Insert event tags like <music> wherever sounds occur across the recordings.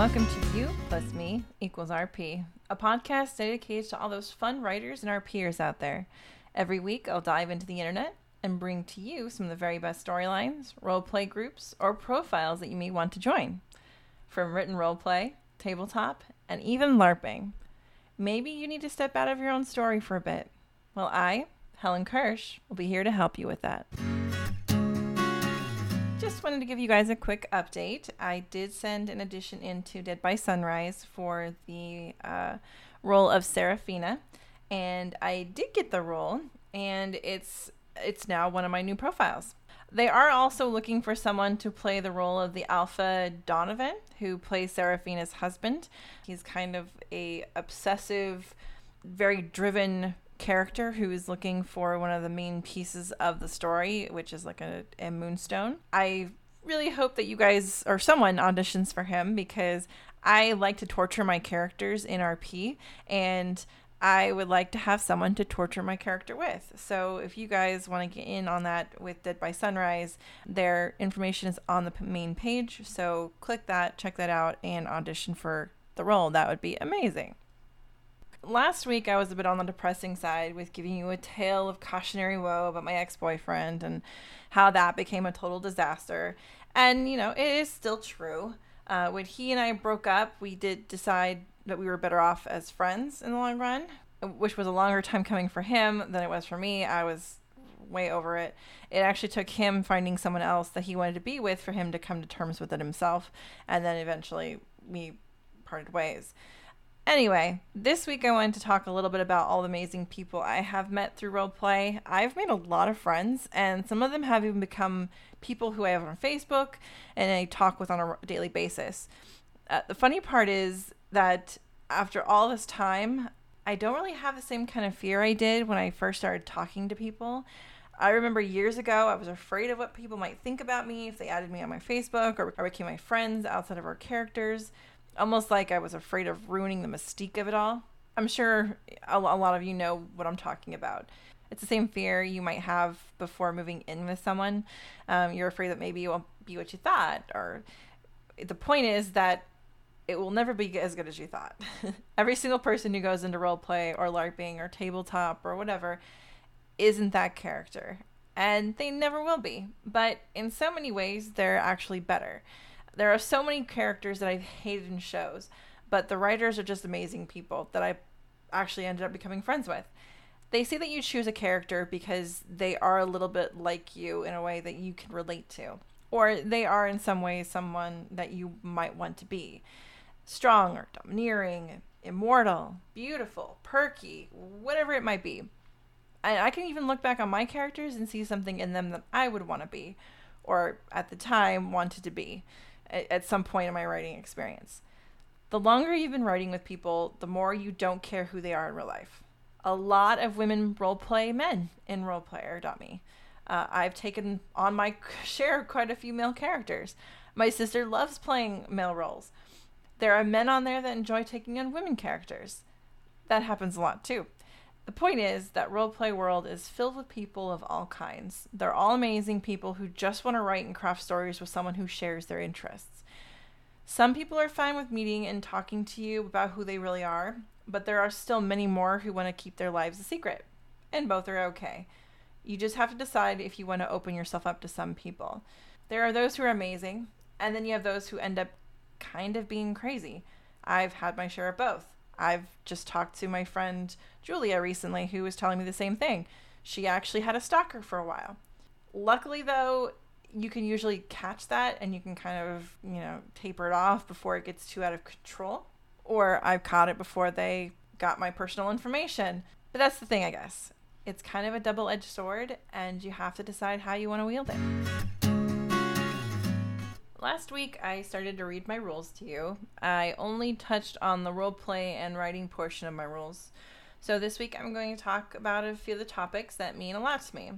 welcome to You Plus Me Equals RP, a podcast dedicated to all those fun writers and RPers out there. Every week, I'll dive into the internet and bring to you some of the very best storylines, roleplay groups, or profiles that you may want to join. From written roleplay, tabletop, and even LARPing. Maybe you need to step out of your own story for a bit. Well, I, Helen Kirsch, will be here to help you with that. Just wanted to give you guys a quick update. I did send an addition into Dead by Sunrise for the uh, role of Seraphina, and I did get the role, and it's it's now one of my new profiles. They are also looking for someone to play the role of the Alpha Donovan, who plays Seraphina's husband. He's kind of a obsessive, very driven character who is looking for one of the main pieces of the story, which is like a, a moonstone. I really hope that you guys or someone auditions for him because I like to torture my characters in RP and I would like to have someone to torture my character with. So if you guys want to get in on that with Dead by Sunrise, their information is on the main page. So click that, check that out, and audition for the role. That would be amazing. Last week, I was a bit on the depressing side with giving you a tale of cautionary woe about my ex boyfriend and how that became a total disaster. And, you know, it is still true. Uh, when he and I broke up, we did decide that we were better off as friends in the long run, which was a longer time coming for him than it was for me. I was way over it. It actually took him finding someone else that he wanted to be with for him to come to terms with it himself. And then eventually we parted ways. Anyway, this week I wanted to talk a little bit about all the amazing people I have met through roleplay. I've made a lot of friends, and some of them have even become people who I have on Facebook and I talk with on a daily basis. Uh, the funny part is that after all this time, I don't really have the same kind of fear I did when I first started talking to people. I remember years ago, I was afraid of what people might think about me if they added me on my Facebook or, or became my friends outside of our characters almost like I was afraid of ruining the mystique of it all. I'm sure a, lot of you know what I'm talking about. It's the same fear you might have before moving in with someone. Um, you're afraid that maybe it won't be what you thought, or the point is that it will never be as good as you thought. <laughs> Every single person who goes into role play or LARPing or tabletop or whatever isn't that character, and they never will be. But in so many ways, they're actually better. There are so many characters that I've hated in shows, but the writers are just amazing people that I actually ended up becoming friends with. They say that you choose a character because they are a little bit like you in a way that you can relate to, or they are in some way someone that you might want to be. Strong or domineering, immortal, beautiful, perky, whatever it might be. And I can even look back on my characters and see something in them that I would want to be, or at the time wanted to be at some point in my writing experience. The longer you've been writing with people, the more you don't care who they are in real life. A lot of women role play men in roleplayer.me. Uh, I've taken on my <laughs> share quite a few male characters. My sister loves playing male roles. There are men on there that enjoy taking on women characters. That happens a lot too. The point is that roleplay world is filled with people of all kinds. They're all amazing people who just want to write and craft stories with someone who shares their interests. Some people are fine with meeting and talking to you about who they really are, but there are still many more who want to keep their lives a secret. And both are okay. You just have to decide if you want to open yourself up to some people. There are those who are amazing, and then you have those who end up kind of being crazy. I've had my share of both. I've just talked to my friend Julia recently who was telling me the same thing. She actually had a stalker for a while. Luckily, though, you can usually catch that and you can kind of, you know, taper it off before it gets too out of control. Or I've caught it before they got my personal information. But that's the thing, I guess. It's kind of a double edged sword, and you have to decide how you want to wield it. Last week, I started to read my rules to you. I only touched on the role play and writing portion of my rules. So this week, I'm going to talk about a few of the topics that mean a lot to me.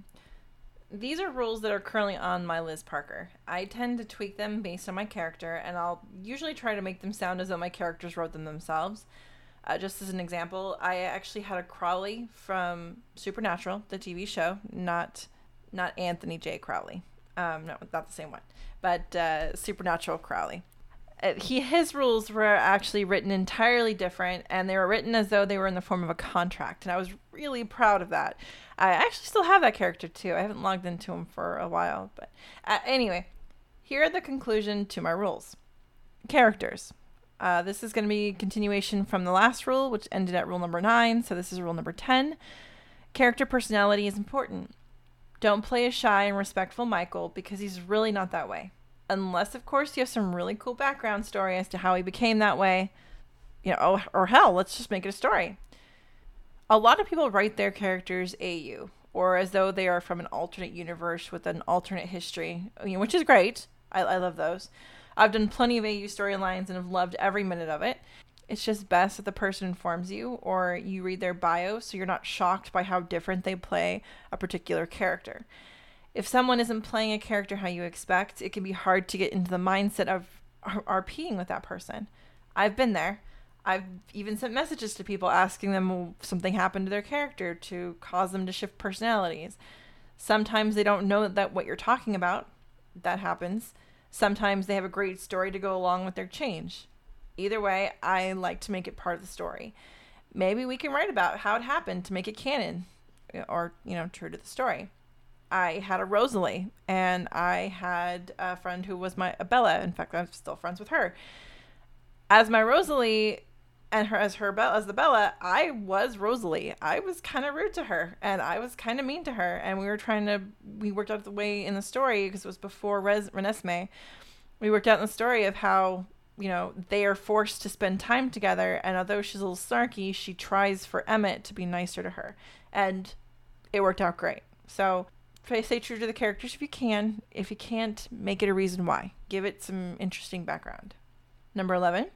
These are rules that are currently on my Liz Parker. I tend to tweak them based on my character, and I'll usually try to make them sound as though my characters wrote them themselves. Uh, just as an example, I actually had a Crowley from Supernatural, the TV show, not not Anthony J. Crowley. Um, no, not the same one. But uh, Supernatural Crowley. uh, he his rules were actually written entirely different and they were written as though they were in the form of a contract and i was really proud of that. I actually still have that character too. I haven't logged into him for a while but uh, anyway here are the conclusion to my rules. Characters. Uh, this is going to be continuation from the last rule which ended at rule number 9 so this is rule number 10 character personality is important don't play a shy and respectful michael because he's really not that way. Unless of course you have some really cool background story as to how he became that way you know or, or hell let's just make it a story. A lot of people write their characters au or as though they are from an alternate universe with an alternate history which is great. I, I love those. I've done plenty of au storylines and have loved every minute of it it's just best that the person informs you or you read their bio so you're not shocked by how different they play a particular character if someone isn't playing a character how you expect, it can be hard to get into the mindset of RPing with that person. I've been there. I've even sent messages to people asking them something happened to their character to cause them to shift personalities. Sometimes they don't know that what you're talking about. That happens. Sometimes they have a great story to go along with their change. Either way, I like to make it part of the story. Maybe we can write about how it happened to make it canon uh, or, you know, true to the story. I had a Rosalie, and I had a friend who was my Bella. In fact, I'm still friends with her. As my Rosalie, and her as her as the Bella, I was Rosalie. I was kind of rude to her, and I was kind of mean to her. And we were trying to we worked out the way in the story because it was before Res. We worked out in the story of how you know they are forced to spend time together, and although she's a little snarky, she tries for Emmett to be nicer to her, and it worked out great. So try to stay true to the characters if you can. If you can't, make it a reason why. Give it some interesting background. Number 11.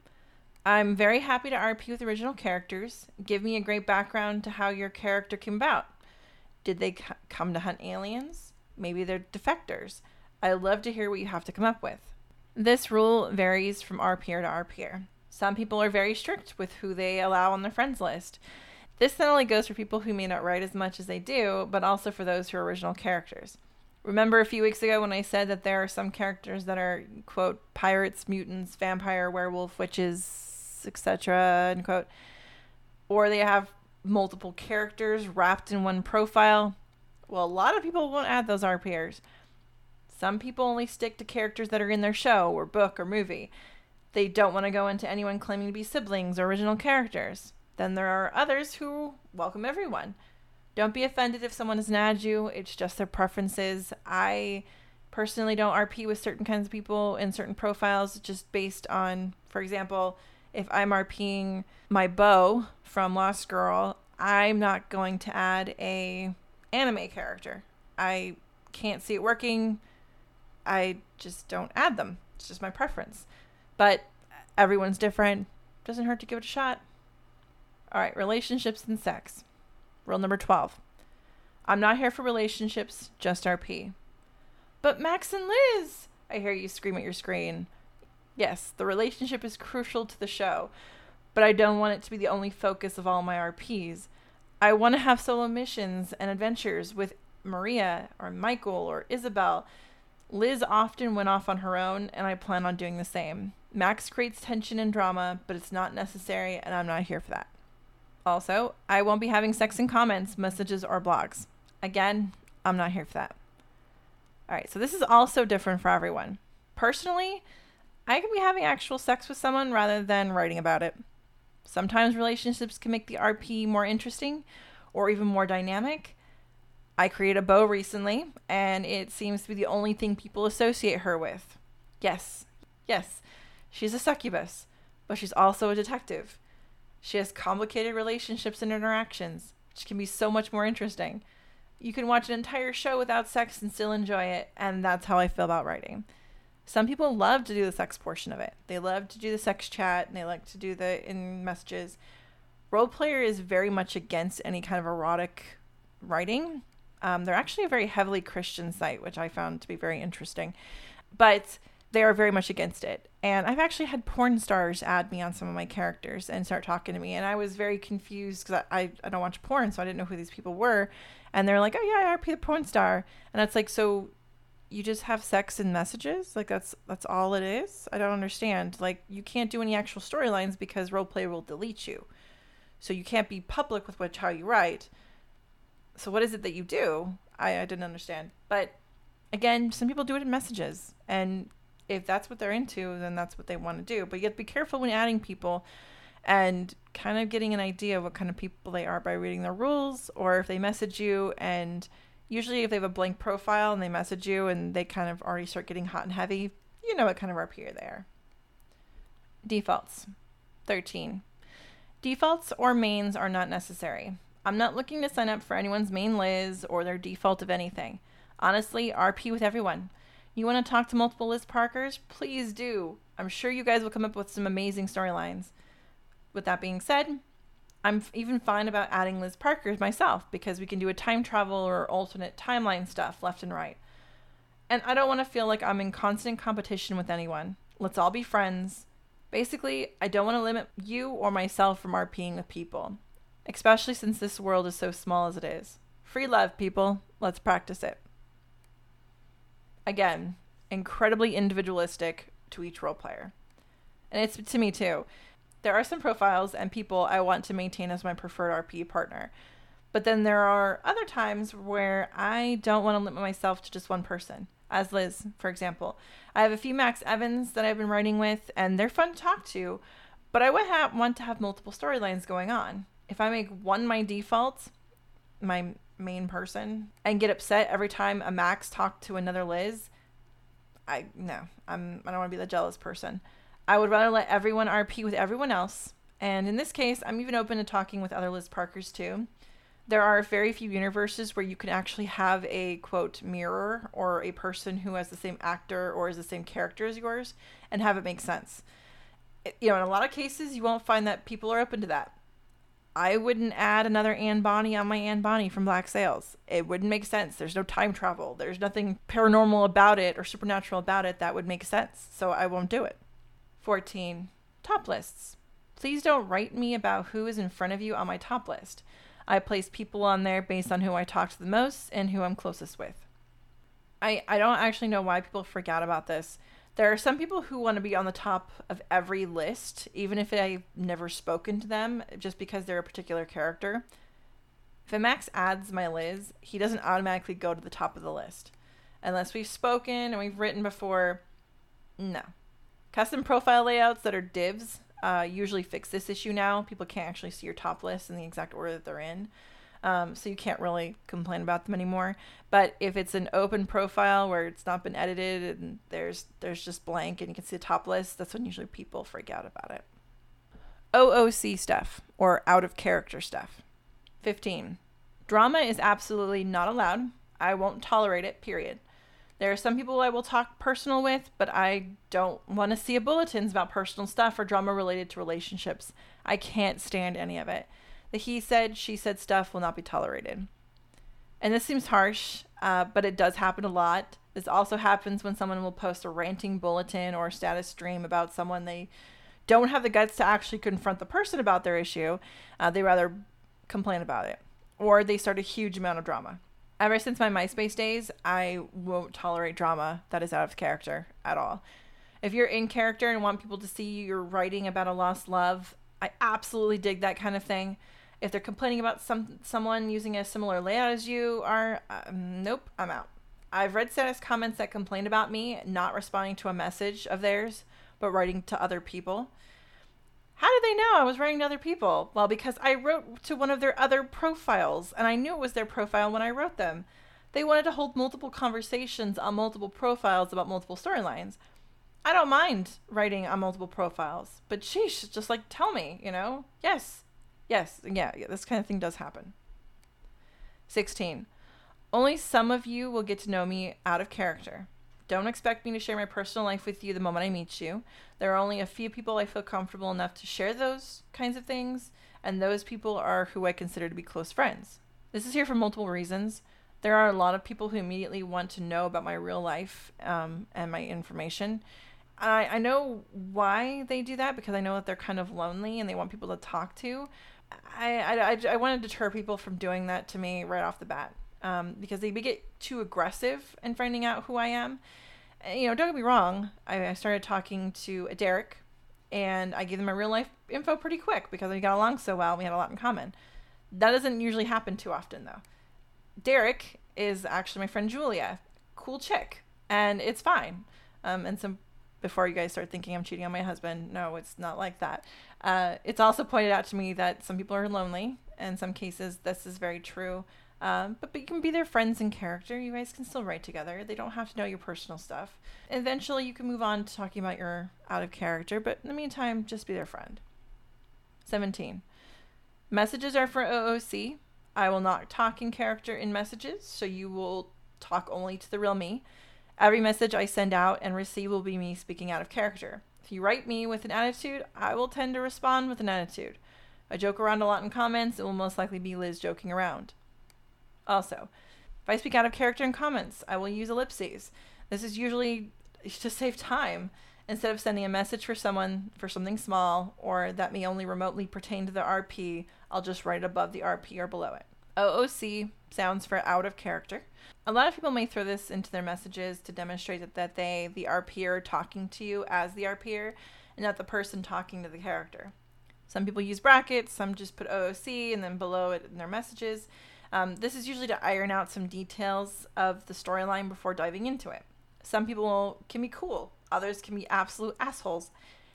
I'm very happy to RP with original characters. Give me a great background to how your character came about. Did they c- come to hunt aliens? Maybe they're defectors. I love to hear what you have to come up with. This rule varies from RPer to RPer. Some people are very strict with who they allow on their friends list. This not only goes for people who may not write as much as they do, but also for those who are original characters. Remember a few weeks ago when I said that there are some characters that are, quote, pirates, mutants, vampire, werewolf, witches, etc., unquote, or they have multiple characters wrapped in one profile? Well, a lot of people won't add those RPers. Some people only stick to characters that are in their show or book or movie. They don't want to go into anyone claiming to be siblings or original characters. Then there are others who welcome everyone. Don't be offended if someone doesn't you. It's just their preferences. I personally don't RP with certain kinds of people in certain profiles just based on, for example, if I'm RPing my Bo from Lost Girl, I'm not going to add a anime character. I can't see it working. I just don't add them. It's just my preference. But everyone's different. Doesn't hurt to give it a shot. All right, relationships and sex. Rule number 12. I'm not here for relationships, just RP. But Max and Liz, I hear you scream at your screen. Yes, the relationship is crucial to the show, but I don't want it to be the only focus of all my RPs. I want to have solo missions and adventures with Maria or Michael or Isabel. Liz often went off on her own, and I plan on doing the same. Max creates tension and drama, but it's not necessary, and I'm not here for that. Also, I won't be having sex in comments, messages, or blogs. Again, I'm not here for that. All right, so this is also different for everyone. Personally, I could be having actual sex with someone rather than writing about it. Sometimes relationships can make the RP more interesting or even more dynamic. I created a Bo recently, and it seems to be the only thing people associate her with. Yes, yes, she's a succubus, but she's also a detective. She has complicated relationships and interactions, which can be so much more interesting. You can watch an entire show without sex and still enjoy it, and that's how I feel about writing. Some people love to do the sex portion of it. They love to do the sex chat and they like to do the in messages. Role player is very much against any kind of erotic writing. Um, they're actually a very heavily Christian site, which I found to be very interesting. But they are very much against it. And I've actually had porn stars add me on some of my characters and start talking to me. And I was very confused because I, I, I, don't watch porn, so I didn't know who these people were. And they're like, oh, yeah, I RP the porn star. And it's like, so you just have sex and messages like that's that's all it is i don't understand like you can't do any actual storylines because roleplay will delete you so you can't be public with which how you write so what is it that you do i, I didn't understand but again some people do it in messages and if that's what they're into then that's what they want to do but you have to be careful when adding people and kind of getting an idea of what kind of people they are by reading their rules or if they message you and usually if they have a blank profile and they message you and they kind of already start getting hot and heavy, you know what kind of RP are. Defaults 13. Defaults or mains are not necessary. I'm not looking to sign up for anyone's main Liz or their default of anything. Honestly, RP with everyone. You want to talk to multiple Liz Parkers? Please do. I'm sure you guys will come up with some amazing storylines. With that being said, I'm even fine about adding Liz Parker's myself because we can do a time travel or alternate timeline stuff left and right. And I don't want to feel like I'm in constant competition with anyone. Let's all be friends. Basically, I don't want to limit you or myself from RPing with people, especially since this world is so small as it is. Free love, people. Let's practice it. Again, incredibly individualistic to each role player. And it's to me too there are some profiles and people I want to maintain as my preferred RP partner. But then there are other times where I don't want to limit myself to just one person. As Liz, for example. I have a few Max Evans that I've been writing with, and they're fun to talk to, but I would want to have multiple storylines going on. If I make one my default, my main person, and get upset every time a Max talk to another Liz, I no, I'm I don't want to be the jealous person. I would rather let everyone RP with everyone else. And in this case, I'm even open to talking with other Liz Parkers too. There are very few universes where you can actually have a quote mirror or a person who has the same actor or is the same character as yours and have it make sense. you know, in a lot of cases, you won't find that people are open to that. I wouldn't add another Anne Bonny on my Anne Bonny from Black Sails. It wouldn't make sense. There's no time travel. There's nothing paranormal about it or supernatural about it that would make sense. So I won't do it. 14. Top lists. Please don't write me about who is in front of you on my top list. I place people on there based on who I talk to the most and who I'm closest with. I, I don't actually know why people forget about this. There are some people who want to be on the top of every list, even if I've never spoken to them, just because they're a particular character. If a Max adds my Liz, he doesn't automatically go to the top of the list. Unless we've spoken and we've written before, no. Custom profile layouts that are divs uh, usually fix this issue now. People can't actually see your top list in the exact order that they're in. Um, so you can't really complain about them anymore. But if it's an open profile where it's not been edited and there's there's just blank and you can see the top list, that's when usually people freak out about it. OOC stuff or out of character stuff. 15. Drama is absolutely not allowed. I won't tolerate it, period. There are some people I will talk personal with, but I don't want to see a bulletins about personal stuff or drama related to relationships. I can't stand any of it. The he said, she said stuff will not be tolerated. And this seems harsh, uh, but it does happen a lot. This also happens when someone will post a ranting bulletin or status stream about someone they don't have the guts to actually confront the person about their issue. Uh, they rather complain about it, or they start a huge amount of drama ever since my MySpace days, I won't tolerate drama that is out of character at all. If you're in character and want people to see you're writing about a lost love, I absolutely dig that kind of thing. If they're complaining about some someone using a similar layout as you are, um, nope, I'm out. I've read status comments that complain about me not responding to a message of theirs, but writing to other people. How did they know I was writing to other people? Well, because I wrote to one of their other profiles, and I knew it was their profile when I wrote them. They wanted to hold multiple conversations on multiple profiles about multiple storylines. I don't mind writing on multiple profiles, but sheesh, just like tell me, you know? Yes, yes, yeah, yeah this kind of thing does happen. 16. Only some of you will get to know me out of character. Don't expect me to share my personal life with you the moment I meet you. There are only a few people I feel comfortable enough to share those kinds of things, and those people are who I consider to be close friends. This is here for multiple reasons. There are a lot of people who immediately want to know about my real life um, and my information. I, I know why they do that because I know that they're kind of lonely and they want people to talk to. I, I, I, want to deter people from doing that to me right off the bat. um, because they get too aggressive in finding out who I am. And, you know, don't get me wrong. I, I started talking to Derek, and I gave them my real life info pretty quick because we got along so well. We had a lot in common. That doesn't usually happen too often, though. Derek is actually my friend Julia, cool chick, and it's fine. Um, and some before you guys start thinking I'm cheating on my husband, no, it's not like that. Uh, it's also pointed out to me that some people are lonely. In some cases, this is very true. Um, but, but you can be their friends in character. You guys can still write together. They don't have to know your personal stuff. Eventually, you can move on to talking about your out of character, but in the meantime, just be their friend. 17. Messages are for OOC. I will not talk in character in messages, so you will talk only to the real me. Every message I send out and receive will be me speaking out of character. If you write me with an attitude, I will tend to respond with an attitude. I joke around a lot in comments, it will most likely be Liz joking around. Also, if I speak out of character in comments, I will use ellipses. This is usually to save time. Instead of sending a message for someone for something small or that may only remotely pertain to the RP, I'll just write it above the RP or below it. OOC sounds for out of character. A lot of people may throw this into their messages to demonstrate that, that they, the RP, are talking to you as the RP and not the person talking to the character. Some people use brackets, some just put OOC and then below it in their messages. Um, this is usually to iron out some details of the storyline before diving into it. Some people can be cool, others can be absolute assholes.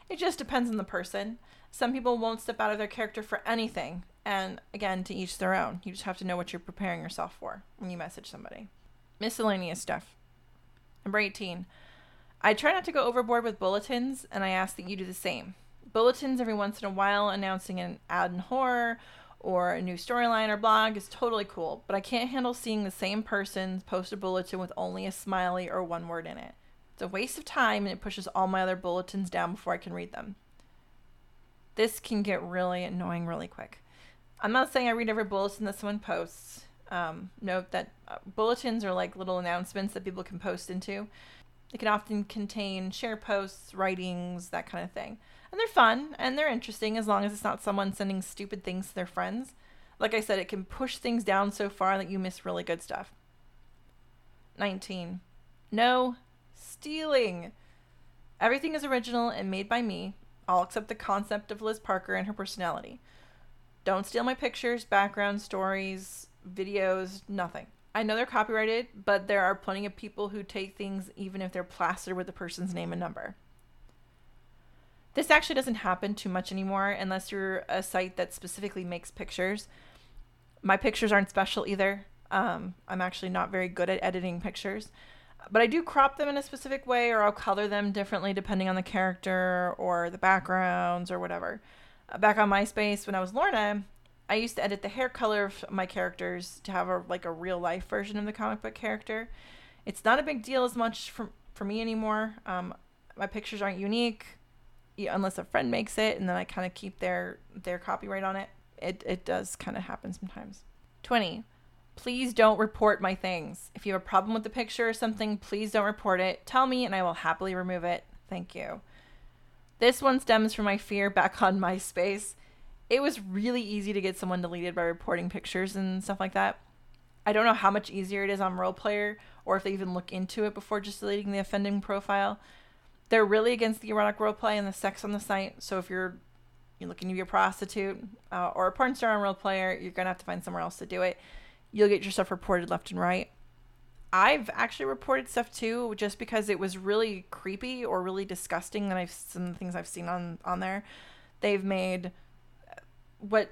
It just depends on the person. Some people won't step out of their character for anything, and again, to each their own. You just have to know what you're preparing yourself for when you message somebody. Miscellaneous stuff. Number 18. I try not to go overboard with bulletins, and I ask that you do the same. Bulletins every once in a while announcing an ad in horror or a new storyline or blog is totally cool, but I can't handle seeing the same person post a bulletin with only a smiley or one word in it. It's a waste of time and it pushes all my other bulletins down before I can read them. This can get really annoying really quick. I'm not saying I read every bulletin that someone posts. Um, note that uh, bulletins are like little announcements that people can post into. They can often contain share posts, writings, that kind of thing. And they're fun and they're interesting as long as it's not someone sending stupid things to their friends. Like I said, it can push things down so far that you miss really good stuff. 19. No stealing. Everything is original and made by me, all except the concept of Liz Parker and her personality. Don't steal my pictures, background stories, videos, nothing. I know they're copyrighted, but there are plenty of people who take things even if they're plastered with the person's name and number. This actually doesn't happen too much anymore unless you're a site that specifically makes pictures. My pictures aren't special either. Um, I'm actually not very good at editing pictures, but I do crop them in a specific way or I'll color them differently depending on the character or the backgrounds or whatever. Back on MySpace when I was Lorna, I used to edit the hair color of my characters to have a like a real life version of the comic book character. It's not a big deal as much for for me anymore. Um, my pictures aren't unique unless a friend makes it, and then I kind of keep their their copyright on it. It it does kind of happen sometimes. Twenty. Please don't report my things. If you have a problem with the picture or something, please don't report it. Tell me, and I will happily remove it. Thank you. This one stems from my fear back on MySpace it was really easy to get someone deleted by reporting pictures and stuff like that. I don't know how much easier it is on Role Player or if they even look into it before just deleting the offending profile. They're really against the erotic roleplay and the sex on the site. So if you're you're looking to be a prostitute uh, or a porn star on Role Player, you're gonna have to find somewhere else to do it. You'll get your stuff reported left and right. I've actually reported stuff too, just because it was really creepy or really disgusting. That I've some things I've seen on on there. They've made uh, what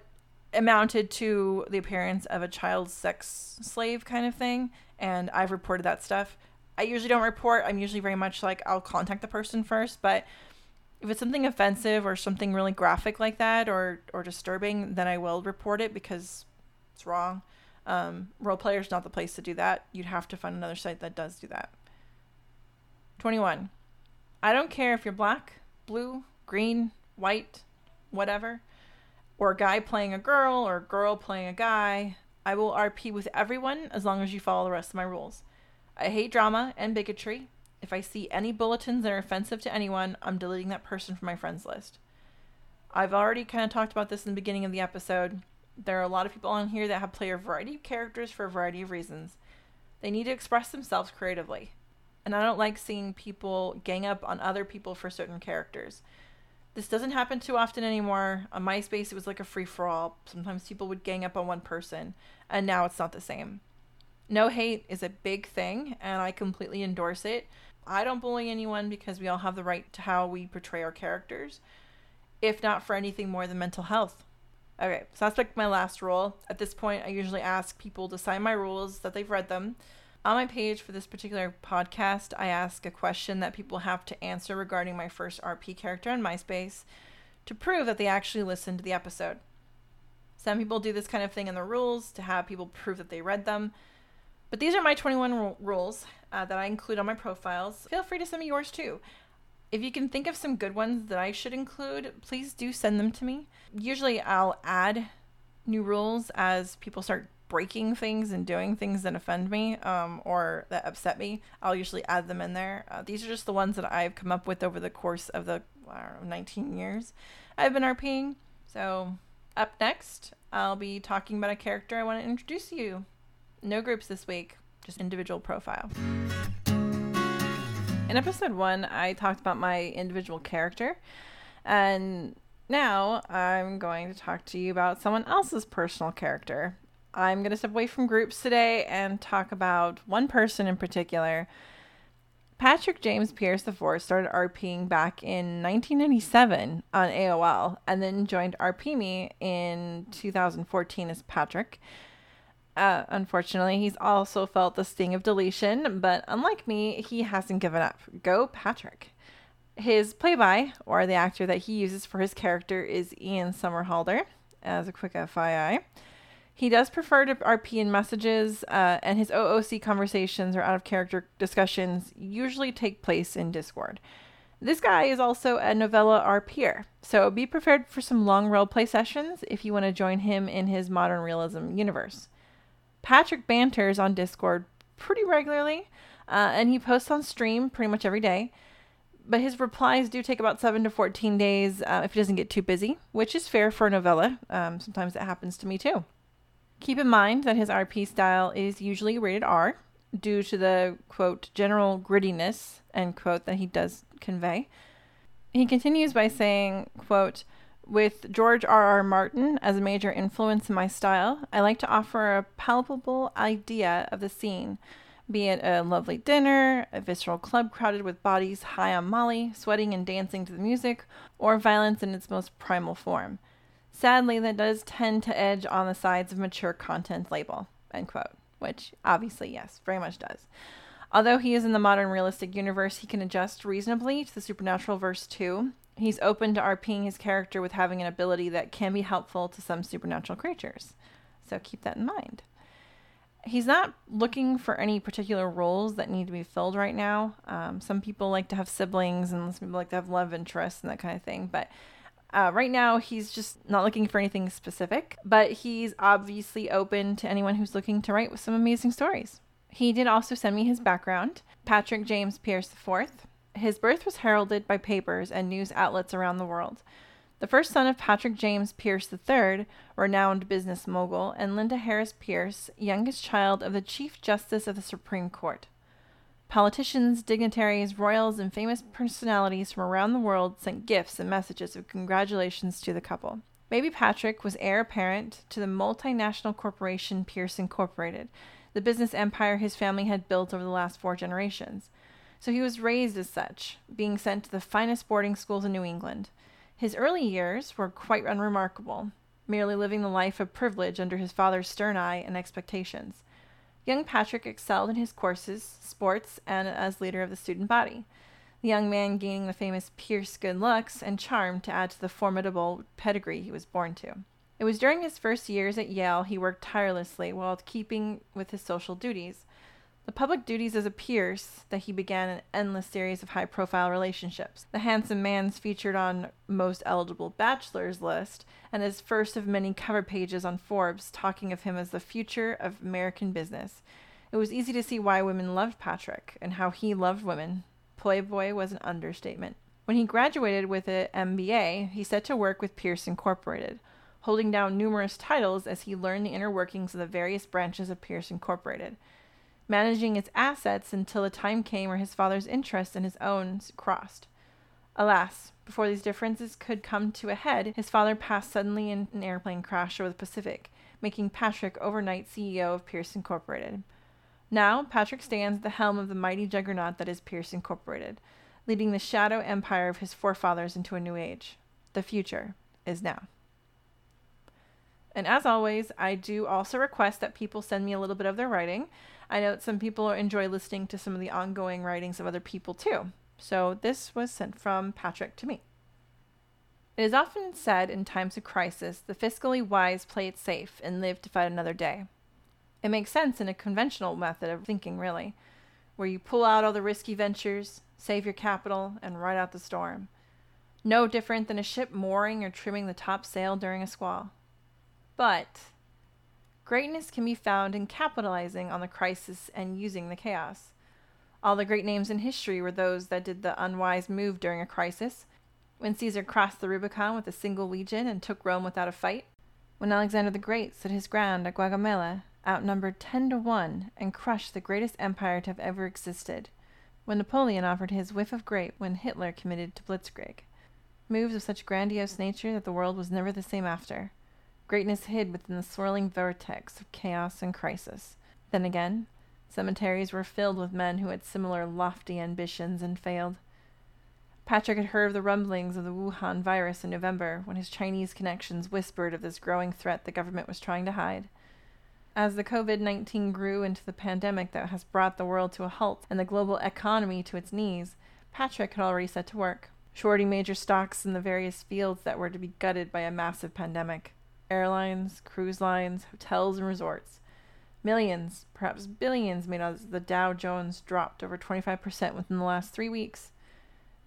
amounted to the appearance of a child sex slave kind of thing and I've reported that stuff. I usually don't report. I'm usually very much like I'll contact the person first, but if it's something offensive or something really graphic like that or or disturbing, then I will report it because it's wrong. Um, role player's not the place to do that. You'd have to find another site that does do that. 21. I don't care if you're black, blue, green, white, whatever or a guy playing a girl or a girl playing a guy. I will RP with everyone as long as you follow the rest of my rules. I hate drama and bigotry. If I see any bulletins that are offensive to anyone, I'm deleting that person from my friends list. I've already kind of talked about this in the beginning of the episode. There are a lot of people on here that have played a variety of characters for a variety of reasons. They need to express themselves creatively. And I don't like seeing people gang up on other people for certain characters. This doesn't happen too often anymore. On MySpace, it was like a free for all. Sometimes people would gang up on one person, and now it's not the same. No hate is a big thing, and I completely endorse it. I don't bully anyone because we all have the right to how we portray our characters, if not for anything more than mental health. Okay, so that's like my last rule. At this point, I usually ask people to sign my rules that they've read them. On my page for this particular podcast, I ask a question that people have to answer regarding my first RP character on MySpace to prove that they actually listened to the episode. Some people do this kind of thing in the rules to have people prove that they read them. But these are my 21 r- rules uh, that I include on my profiles. Feel free to send me yours too. If you can think of some good ones that I should include, please do send them to me. Usually I'll add new rules as people start breaking things and doing things that offend me um, or that upset me. I'll usually add them in there. Uh, these are just the ones that I've come up with over the course of the know, 19 years I've been RPing. So, up next, I'll be talking about a character I want to introduce you. No groups this week, just individual profile. In episode one, I talked about my individual character, and now I'm going to talk to you about someone else's personal character. I'm going to step away from groups today and talk about one person in particular. Patrick James Pierce IV started RPing back in 1997 on AOL and then joined RPMe in 2014 as Patrick. Uh, unfortunately, he's also felt the sting of deletion, but unlike me, he hasn't given up. Go, Patrick. His play by, or the actor that he uses for his character, is Ian Somerhalder, as a quick FYI. He does prefer to RP in messages, uh, and his OOC conversations or out of character discussions usually take place in Discord. This guy is also a novella RPer, so be prepared for some long roleplay sessions if you want to join him in his modern realism universe. Patrick banters on Discord pretty regularly, uh, and he posts on stream pretty much every day. But his replies do take about 7 to 14 days uh, if he doesn't get too busy, which is fair for a novella. Um, sometimes it happens to me too. Keep in mind that his RP style is usually rated R due to the quote general grittiness end quote that he does convey. He continues by saying, quote, with George R. R. Martin as a major influence in my style, I like to offer a palpable idea of the scene, be it a lovely dinner, a visceral club crowded with bodies high on Molly, sweating and dancing to the music, or violence in its most primal form. Sadly, that does tend to edge on the sides of mature content label, end quote. Which obviously, yes, very much does. Although he is in the modern realistic universe, he can adjust reasonably to the supernatural verse too. He's open to RPing his character with having an ability that can be helpful to some supernatural creatures. So keep that in mind. He's not looking for any particular roles that need to be filled right now. Um, some people like to have siblings and some people like to have love interests and that kind of thing. But uh, right now, he's just not looking for anything specific, but he's obviously open to anyone who's looking to write with some amazing stories. He did also send me his background Patrick James Pierce IV. His birth was heralded by papers and news outlets around the world. The first son of Patrick James Pierce III, renowned business mogul, and Linda Harris Pierce, youngest child of the Chief Justice of the Supreme Court. Politicians, dignitaries, royals, and famous personalities from around the world sent gifts and messages of congratulations to the couple. Baby Patrick was heir apparent to the multinational corporation Pierce Incorporated, the business empire his family had built over the last four generations. So he was raised as such, being sent to the finest boarding schools in New England. His early years were quite unremarkable, merely living the life of privilege under his father's stern eye and expectations. Young Patrick excelled in his courses, sports, and as leader of the student body. The young man gaining the famous Pierce good looks and charm to add to the formidable pedigree he was born to. It was during his first years at Yale he worked tirelessly while keeping with his social duties. The public duties as a Pierce that he began an endless series of high profile relationships. The handsome man's featured on most eligible bachelors list, and his first of many cover pages on Forbes talking of him as the future of American business. It was easy to see why women loved Patrick and how he loved women. Playboy was an understatement. When he graduated with an MBA, he set to work with Pierce Incorporated. holding down numerous titles as he learned the inner workings of the various branches of Pierce Incorporated, managing its assets until the time came where his father's interests and his own crossed. Alas, before these differences could come to a head, his father passed suddenly in an airplane crash over the Pacific, making Patrick overnight CEO of Pierce Incorporated. Now, Patrick stands at the helm of the mighty juggernaut that is Pierce Incorporated, leading the shadow empire of his forefathers into a new age. The future is now. And as always, I do also request that people send me a little bit of their writing. I know some people enjoy listening to some of the ongoing writings of other people too. So this was sent from Patrick to me. It is often said in times of crisis, the fiscally wise play it safe and live to fight another day. It makes sense in a conventional method of thinking, really, where you pull out all the risky ventures, save your capital, and ride out the storm. No different than a ship mooring or trimming the topsail during a squall. But greatness can be found in capitalizing on the crisis and using the chaos. All the great names in history were those that did the unwise move during a crisis. When Caesar crossed the Rubicon with a single legion and took Rome without a fight. When Alexander the Great stood his ground at Gaugamela, outnumbered ten to one, and crushed the greatest empire to have ever existed. When Napoleon offered his whiff of grape when Hitler committed to Blitzkrieg. Moves of such grandiose nature that the world was never the same after greatness hid within the swirling vortex of chaos and crisis. Then again, cemeteries were filled with men who had similar lofty ambitions and failed. Patrick had heard of the rumblings of the Wuhan virus in November when his Chinese connections whispered of this growing threat the government was trying to hide. As the COVID 19 grew into the pandemic that has brought the world to a halt and the global economy to its knees, Patrick had already set to work, shorting major stocks in the various fields that were to be gutted by a massive pandemic airlines, cruise lines, hotels, and resorts. Millions, perhaps billions, made as the Dow Jones dropped over 25% within the last three weeks.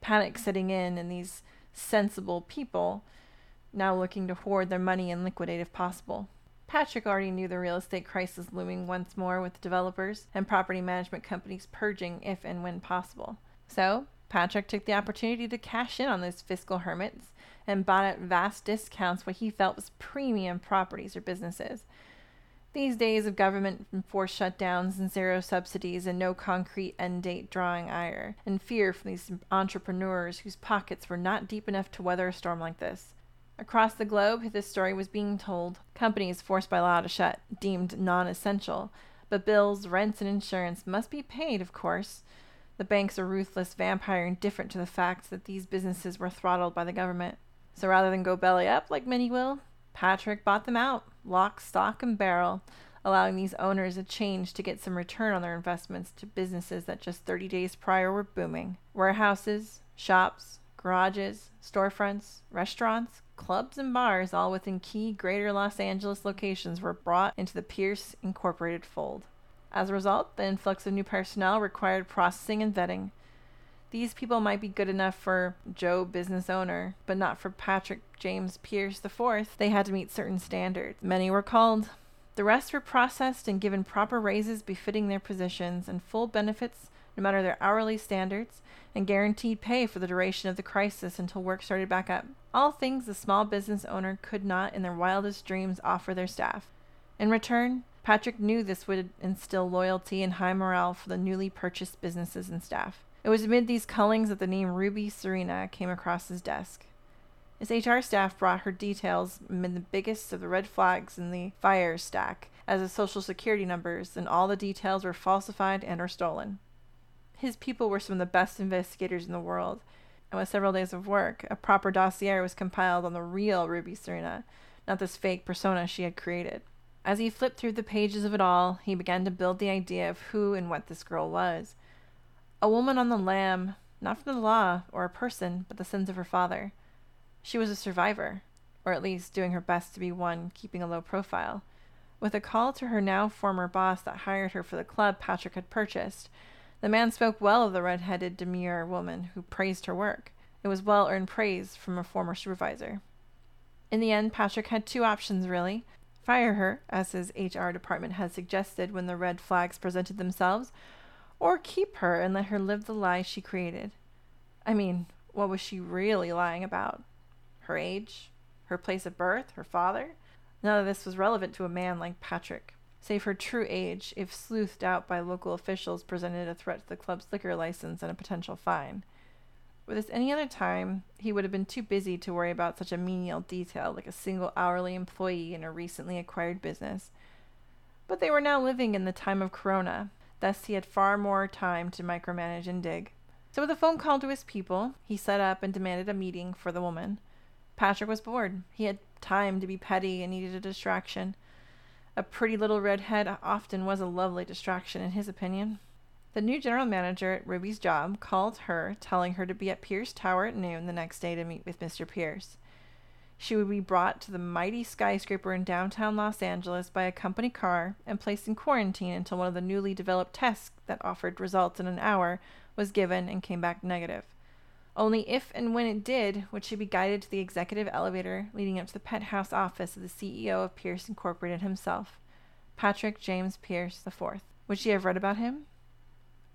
Panic setting in, and these sensible people now looking to hoard their money and liquidate if possible. Patrick already knew the real estate crisis looming once more with developers and property management companies purging if and when possible. So, Patrick took the opportunity to cash in on those fiscal hermits and bought at vast discounts what he felt was premium properties or businesses. These days of government enforced shutdowns and zero subsidies and no concrete end date drawing ire, and fear from these entrepreneurs whose pockets were not deep enough to weather a storm like this. Across the globe, this story was being told. Companies forced by law to shut, deemed non essential, but bills, rents, and insurance must be paid, of course. The banks are ruthless vampire indifferent to the fact that these businesses were throttled by the government. So rather than go belly up like many will, Patrick bought them out, lock, stock, and barrel, allowing these owners a change to get some return on their investments to businesses that just 30 days prior were booming. Warehouses, shops, garages, storefronts, restaurants, clubs, and bars, all within key greater Los Angeles locations, were brought into the Pierce Incorporated fold. As a result, the influx of new personnel required processing and vetting, these people might be good enough for Joe business owner, but not for Patrick James Pierce IV. They had to meet certain standards. Many were called. The rest were processed and given proper raises befitting their positions and full benefits no matter their hourly standards, and guaranteed pay for the duration of the crisis until work started back up. All things the small business owner could not in their wildest dreams offer their staff. In return, Patrick knew this would instill loyalty and high morale for the newly purchased businesses and staff. It was amid these cullings that the name Ruby Serena came across his desk. His HR staff brought her details amid the biggest of the red flags in the fire stack as the social security numbers, and all the details were falsified and or stolen. His people were some of the best investigators in the world, and with several days of work, a proper dossier was compiled on the real Ruby Serena, not this fake persona she had created. As he flipped through the pages of it all, he began to build the idea of who and what this girl was. A woman on the lam, not from the law or a person, but the sins of her father. She was a survivor, or at least doing her best to be one keeping a low profile. With a call to her now former boss that hired her for the club Patrick had purchased, the man spoke well of the red headed, demure woman who praised her work. It was well earned praise from a former supervisor. In the end, Patrick had two options, really fire her, as his HR department had suggested when the red flags presented themselves, or keep her and let her live the lie she created. I mean, what was she really lying about? Her age? her place of birth, her father. None of this was relevant to a man like Patrick, save her true age, if sleuthed out by local officials presented a threat to the club's liquor license and a potential fine. With this any other time, he would have been too busy to worry about such a menial detail like a single hourly employee in a recently acquired business. But they were now living in the time of Corona, thus he had far more time to micromanage and dig. So with a phone call to his people, he set up and demanded a meeting for the woman. Patrick was bored. He had time to be petty and needed a distraction. A pretty little redhead often was a lovely distraction, in his opinion. The new general manager at Ruby's job called her, telling her to be at Pierce Tower at noon the next day to meet with Mr. Pierce. She would be brought to the mighty skyscraper in downtown Los Angeles by a company car and placed in quarantine until one of the newly developed tests that offered results in an hour was given and came back negative. Only if and when it did would she be guided to the executive elevator leading up to the penthouse office of the CEO of Pierce Incorporated himself, Patrick James Pierce IV. Would she have read about him?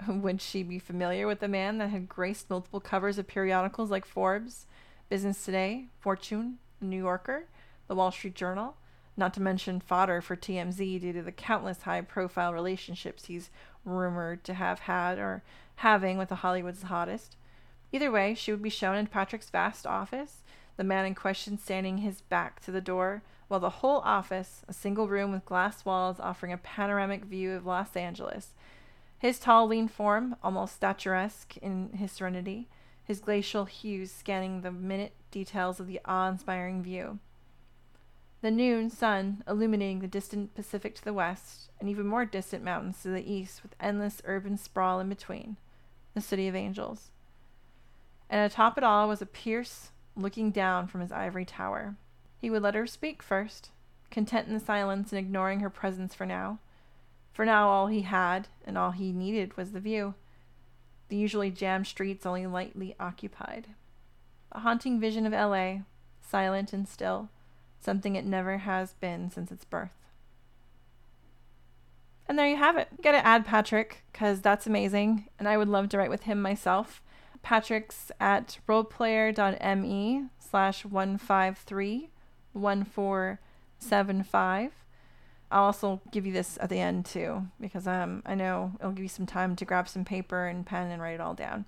<laughs> Would she be familiar with the man that had graced multiple covers of periodicals like Forbes, Business Today, Fortune, The New Yorker, The Wall Street Journal, not to mention fodder for TMZ due to the countless high profile relationships he's rumored to have had or having with the Hollywood's hottest? Either way, she would be shown in Patrick's vast office, the man in question standing his back to the door, while the whole office, a single room with glass walls offering a panoramic view of Los Angeles, his tall, lean form, almost statuesque in his serenity, his glacial hues scanning the minute details of the awe inspiring view. The noon sun illuminating the distant Pacific to the west, and even more distant mountains to the east, with endless urban sprawl in between. The city of angels. And atop it all was a Pierce looking down from his ivory tower. He would let her speak first, content in the silence and ignoring her presence for now. For now, all he had and all he needed was the view. The usually jammed streets only lightly occupied. A haunting vision of LA, silent and still, something it never has been since its birth. And there you have it. Gotta add Patrick, because that's amazing, and I would love to write with him myself. Patrick's at roleplayer.me slash 153 1475. I'll also give you this at the end too, because um, I know it'll give you some time to grab some paper and pen and write it all down.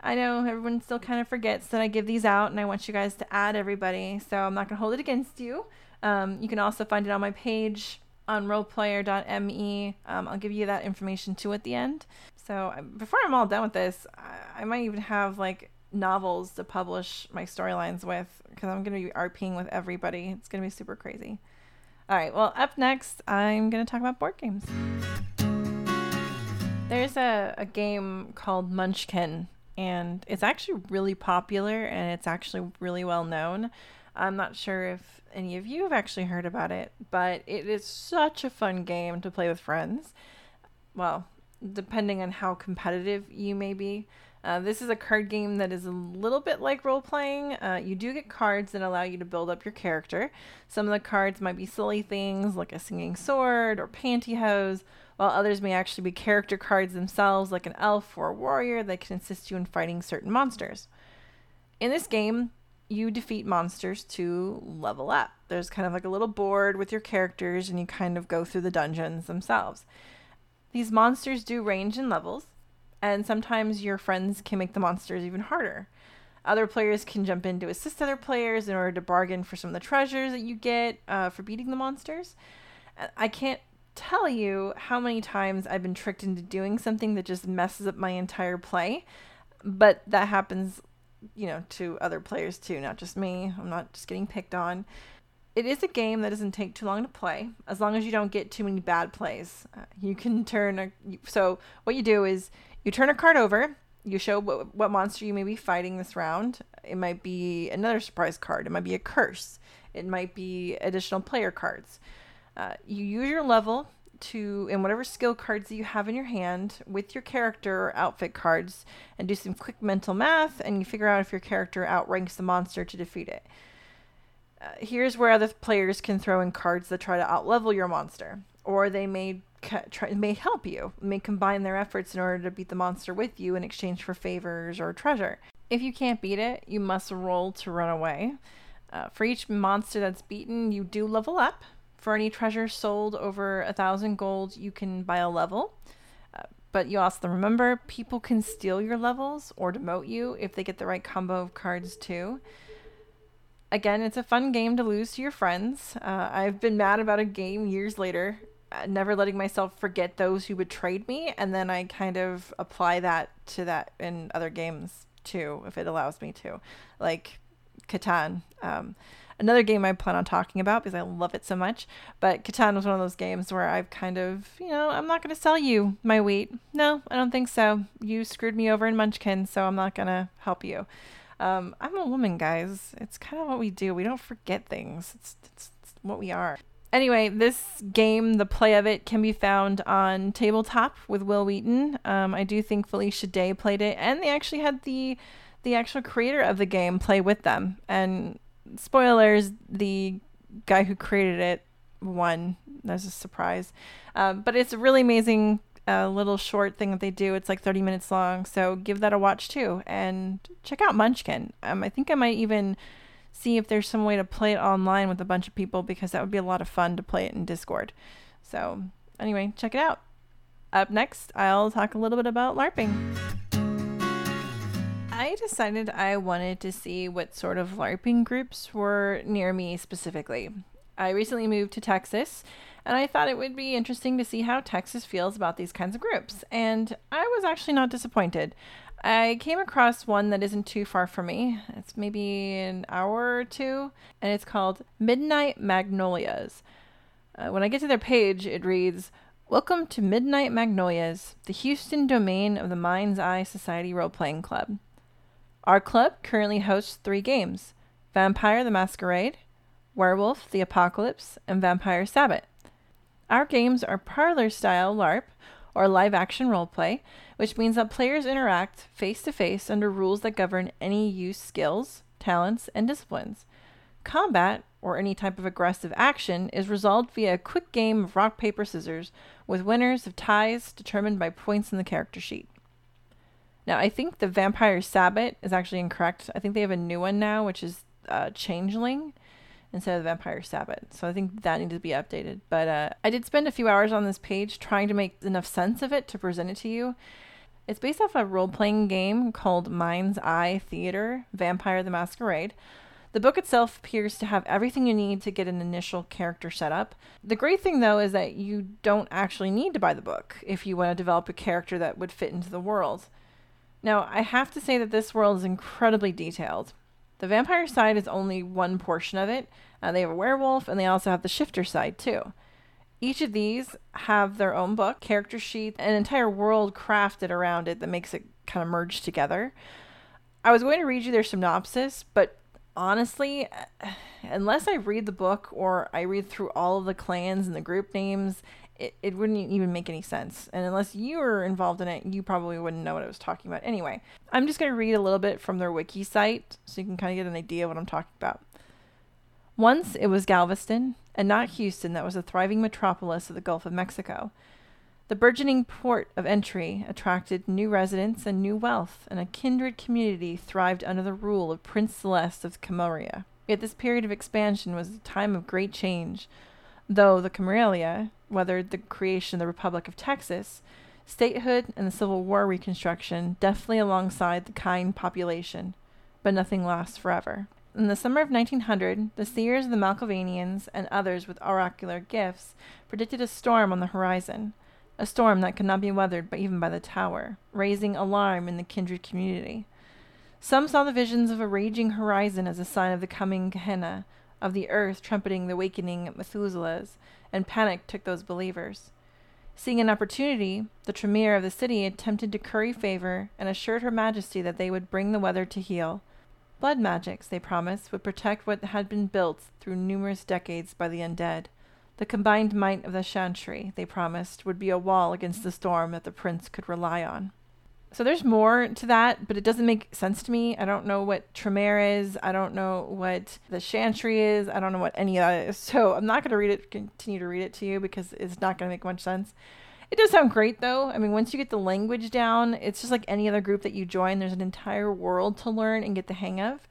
I know everyone still kind of forgets that I give these out, and I want you guys to add everybody, so I'm not going to hold it against you. Um, you can also find it on my page on roleplayer.me. Um, I'll give you that information too at the end. So before I'm all done with this, I, I might even have like novels to publish my storylines with because I'm going to be RPing with everybody. It's going to be super crazy. All right, well, up next, I'm going to talk about board games. There's a, a game called Munchkin, and it's actually really popular and it's actually really well known. I'm not sure if any of you have actually heard about it, but it is such a fun game to play with friends. Well, depending on how competitive you may be. Uh, this is a card game that is a little bit like role playing. Uh, you do get cards that allow you to build up your character. Some of the cards might be silly things like a singing sword or pantyhose, while others may actually be character cards themselves, like an elf or a warrior that can assist you in fighting certain monsters. In this game, you defeat monsters to level up. There's kind of like a little board with your characters, and you kind of go through the dungeons themselves. These monsters do range in levels, and sometimes your friends can make the monsters even harder. Other players can jump in to assist other players in order to bargain for some of the treasures that you get uh, for beating the monsters. I can't tell you how many times I've been tricked into doing something that just messes up my entire play, but that happens, you know, to other players too, not just me. I'm not just getting picked on. It is a game that doesn't take too long to play, as long as you don't get too many bad plays. Uh, you can turn a. So, what you do is you turn a card over, you show what, what monster you may be fighting this round. It might be another surprise card, it might be a curse, it might be additional player cards. Uh, you use your level to, in whatever skill cards that you have in your hand, with your character or outfit cards, and do some quick mental math, and you figure out if your character outranks the monster to defeat it. Uh, here's where other players can throw in cards that try to outlevel your monster, or they may try, may help you, may combine their efforts in order to beat the monster with you in exchange for favors or treasure. If you can't beat it, you must roll to run away. Uh, for each monster that's beaten, you do level up. For any treasure sold over a thousand gold, you can buy a level. Uh, but you also remember people can steal your levels or demote you if they get the right combo of cards too. Again, it's a fun game to lose to your friends. Uh, I've been mad about a game years later, never letting myself forget those who betrayed me, and then I kind of apply that to that in other games too, if it allows me to, like Catan. Um, another game I plan on talking about because I love it so much. But Catan was one of those games where I've kind of, you know, I'm not going to sell you my wheat. No, I don't think so. You screwed me over in Munchkin, so I'm not going to help you. Um, I'm a woman, guys. It's kind of what we do. We don't forget things. It's, it's, it's what we are. Anyway, this game, the play of it, can be found on tabletop with Wil Wheaton. Um, I do think Felicia Day played it, and they actually had the the actual creator of the game play with them. And spoilers, the guy who created it won. That's a surprise. Um, but it's a really amazing a little short thing that they do. It's like 30 minutes long, so give that a watch too. And check out Munchkin. Um, I think I might even see if there's some way to play it online with a bunch of people because that would be a lot of fun to play it in Discord. So, anyway, check it out. Up next, I'll talk a little bit about LARPing. I decided I wanted to see what sort of LARPing groups were near me specifically. I recently moved to Texas and I thought it would be interesting to see how Texas feels about these kinds of groups. And I was actually not disappointed. I came across one that isn't too far from me. It's maybe an hour or two, and it's called Midnight Magnolias. Uh, when I get to their page, it reads Welcome to Midnight Magnolias, the Houston domain of the Mind's Eye Society Role Playing Club. Our club currently hosts three games Vampire the Masquerade, Werewolf the Apocalypse, and Vampire Sabbat. Our games are parlor style LARP, or live action roleplay, which means that players interact face to face under rules that govern any use skills, talents, and disciplines. Combat, or any type of aggressive action, is resolved via a quick game of rock, paper, scissors, with winners of ties determined by points in the character sheet. Now, I think the Vampire Sabbat is actually incorrect. I think they have a new one now, which is uh, Changeling instead of the Vampire Sabbat. So I think that needs to be updated. But uh, I did spend a few hours on this page trying to make enough sense of it to present it to you. It's based off a role playing game called Mind's Eye Theater Vampire the Masquerade. The book itself appears to have everything you need to get an initial character set up. The great thing, though, is that you don't actually need to buy the book if you want to develop a character that would fit into the world. Now, I have to say that this world is incredibly detailed. The vampire side is only one portion of it. Uh, they have a werewolf, and they also have the shifter side, too. Each of these have their own book, character sheet, an entire world crafted around it that makes it kind of merge together. I was going to read you their synopsis, but honestly, unless I read the book or I read through all of the clans and the group names, it, it wouldn't even make any sense. And unless you were involved in it, you probably wouldn't know what I was talking about. Anyway, I'm just going to read a little bit from their wiki site so you can kind of get an idea of what I'm talking about. Once it was Galveston, and not Houston, that was a thriving metropolis of the Gulf of Mexico. The burgeoning port of entry attracted new residents and new wealth, and a kindred community thrived under the rule of Prince Celeste of Camarilla. Yet this period of expansion was a time of great change, though the Camarilla, whether the creation of the Republic of Texas, statehood, and the Civil War reconstruction deftly alongside the kine population, but nothing lasts forever. In the summer of 1900, the seers of the Malkavians and others with oracular gifts predicted a storm on the horizon, a storm that could not be weathered even by the tower, raising alarm in the kindred community. Some saw the visions of a raging horizon as a sign of the coming Gehenna, of the earth trumpeting the awakening Methuselahs, and panic took those believers. Seeing an opportunity, the Tremere of the city attempted to curry favor and assured Her Majesty that they would bring the weather to heal. Blood magics, they promised, would protect what had been built through numerous decades by the undead. The combined might of the Chantry, they promised, would be a wall against the storm that the prince could rely on. So there's more to that, but it doesn't make sense to me. I don't know what Tremere is. I don't know what the Chantry is. I don't know what any of that is. <laughs> So I'm not going to read it, continue to read it to you because it's not going to make much sense. It does sound great though. I mean, once you get the language down, it's just like any other group that you join. There's an entire world to learn and get the hang of.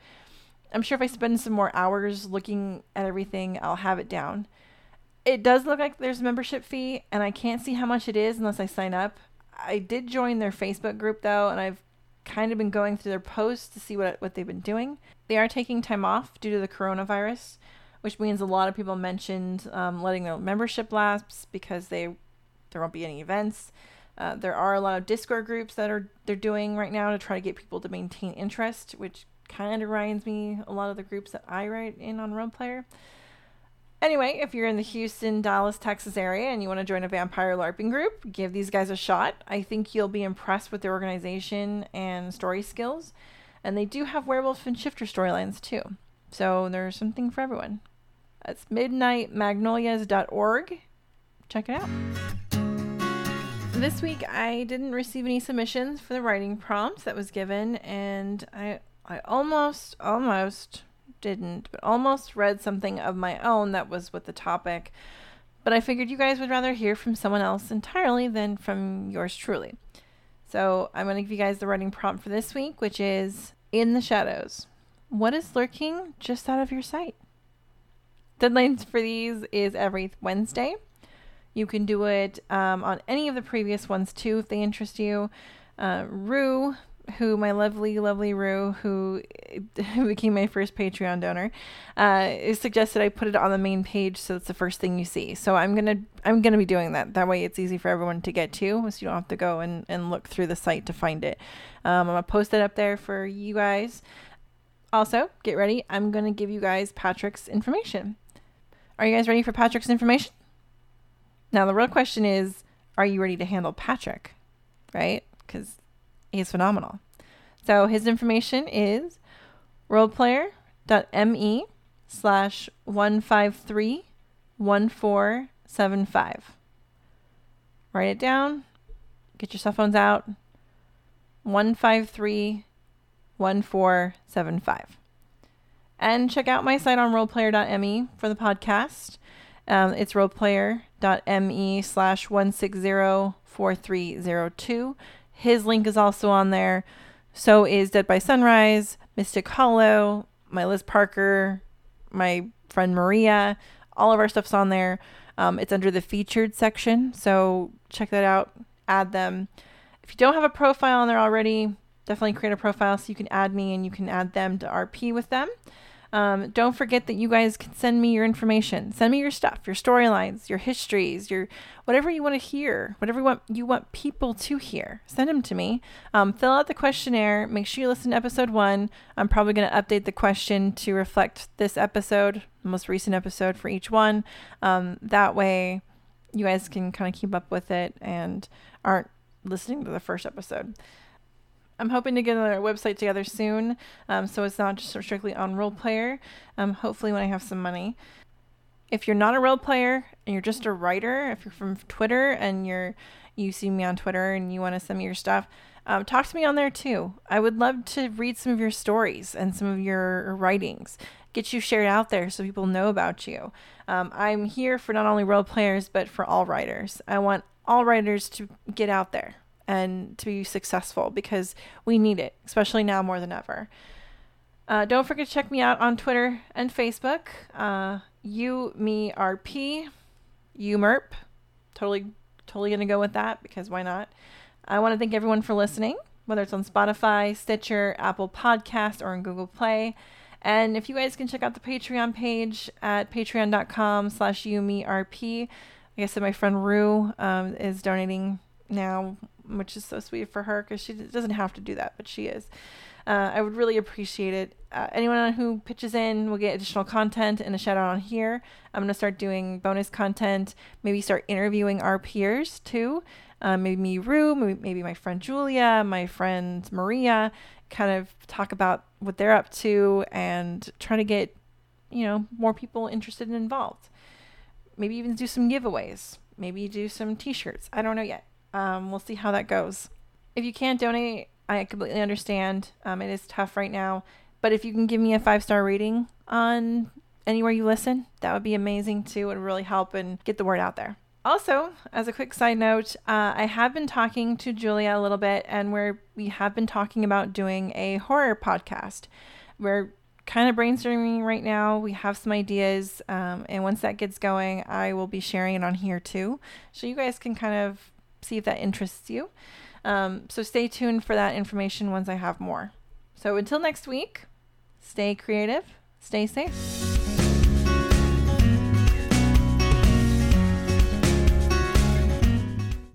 I'm sure if I spend some more hours looking at everything, I'll have it down. It does look like there's a membership fee, and I can't see how much it is unless I sign up. I did join their Facebook group though, and I've kind of been going through their posts to see what what they've been doing. They are taking time off due to the coronavirus, which means a lot of people mentioned um, letting their membership lapse because they there won't be any events. Uh, there are a lot of Discord groups that are they're doing right now to try to get people to maintain interest, which kind of reminds me a lot of the groups that I write in on Roleplayer. Player. Anyway, if you're in the Houston, Dallas, Texas area and you want to join a vampire LARPing group, give these guys a shot. I think you'll be impressed with their organization and story skills. And they do have werewolf and shifter storylines too. So there's something for everyone. That's midnightmagnolias.org. Check it out. This week I didn't receive any submissions for the writing prompts that was given and I I almost almost didn't, but almost read something of my own that was with the topic. But I figured you guys would rather hear from someone else entirely than from yours truly. So I'm going to give you guys the writing prompt for this week, which is In the Shadows. What is lurking just out of your sight? Deadlines for these is every Wednesday. You can do it um, on any of the previous ones too if they interest you. Uh, Rue who my lovely, lovely Rue, <laughs> who became my first Patreon donor, uh, suggested I put it on the main page so it's the first thing you see. So I'm gonna I'm gonna be doing that. That way it's easy for everyone to get to, so you don't have to go and, and look through the site to find it. Um, I'm gonna post it up there for you guys. Also, get ready. I'm gonna give you guys Patrick's information. Are you guys ready for Patrick's information? Now the real question is, are you ready to handle Patrick? Right? Because He's phenomenal. So his information is roleplayer.me slash 1531475. Write it down. Get your cell phones out. 1531475. And check out my site on roleplayer.me for the podcast. Um, it's roleplayer.me slash 1604302. His link is also on there. So is Dead by Sunrise, Mystic Hollow, my Liz Parker, my friend Maria. All of our stuff's on there. Um, it's under the featured section. So check that out. Add them. If you don't have a profile on there already, definitely create a profile so you can add me and you can add them to RP with them. Um, don't forget that you guys can send me your information. Send me your stuff, your storylines, your histories, your whatever you want to hear, whatever you want you want people to hear. Send them to me. Um, fill out the questionnaire. Make sure you listen to episode one. I'm probably going to update the question to reflect this episode, the most recent episode for each one. Um, that way, you guys can kind of keep up with it and aren't listening to the first episode. I'm hoping to get another website together soon, um, so it's not just strictly on Role Player. Um, hopefully, when I have some money. If you're not a role player and you're just a writer, if you're from Twitter and you're you see me on Twitter and you want to send me your stuff, um, talk to me on there too. I would love to read some of your stories and some of your writings, get you shared out there so people know about you. Um, I'm here for not only role players but for all writers. I want all writers to get out there and to be successful because we need it, especially now more than ever. Uh, don't forget to check me out on Twitter and Facebook. Uh, me, RP. Totally, totally gonna go with that because why not? I want to thank everyone for listening, whether it's on Spotify, Stitcher, Apple Podcast, or on Google Play. And if you guys can check out the Patreon page at patreon.com slash RP. Like I said, my friend Rue um, is donating now which is so sweet for her because she doesn't have to do that, but she is. Uh, I would really appreciate it. Uh, anyone who pitches in will get additional content and a shout out on here. I'm going to start doing bonus content, maybe start interviewing our peers too. Uh, maybe me, Rue, maybe, my friend Julia, my friend Maria, kind of talk about what they're up to and try to get, you know, more people interested and involved. Maybe even do some giveaways. Maybe do some t shirts. I don't know yet. Um, we'll see how that goes. If you can't donate, I completely understand. Um, it is tough right now. But if you can give me a five star rating on anywhere you listen, that would be amazing too. It would really help and get the word out there. Also, as a quick side note, uh, I have been talking to Julia a little bit, and where we have been talking about doing a horror podcast. We're kind of brainstorming right now. We have some ideas, um, and once that gets going, I will be sharing it on here too, so you guys can kind of see if that interests you. Um, so stay tuned for that information once I have more. So until next week, stay creative, stay safe.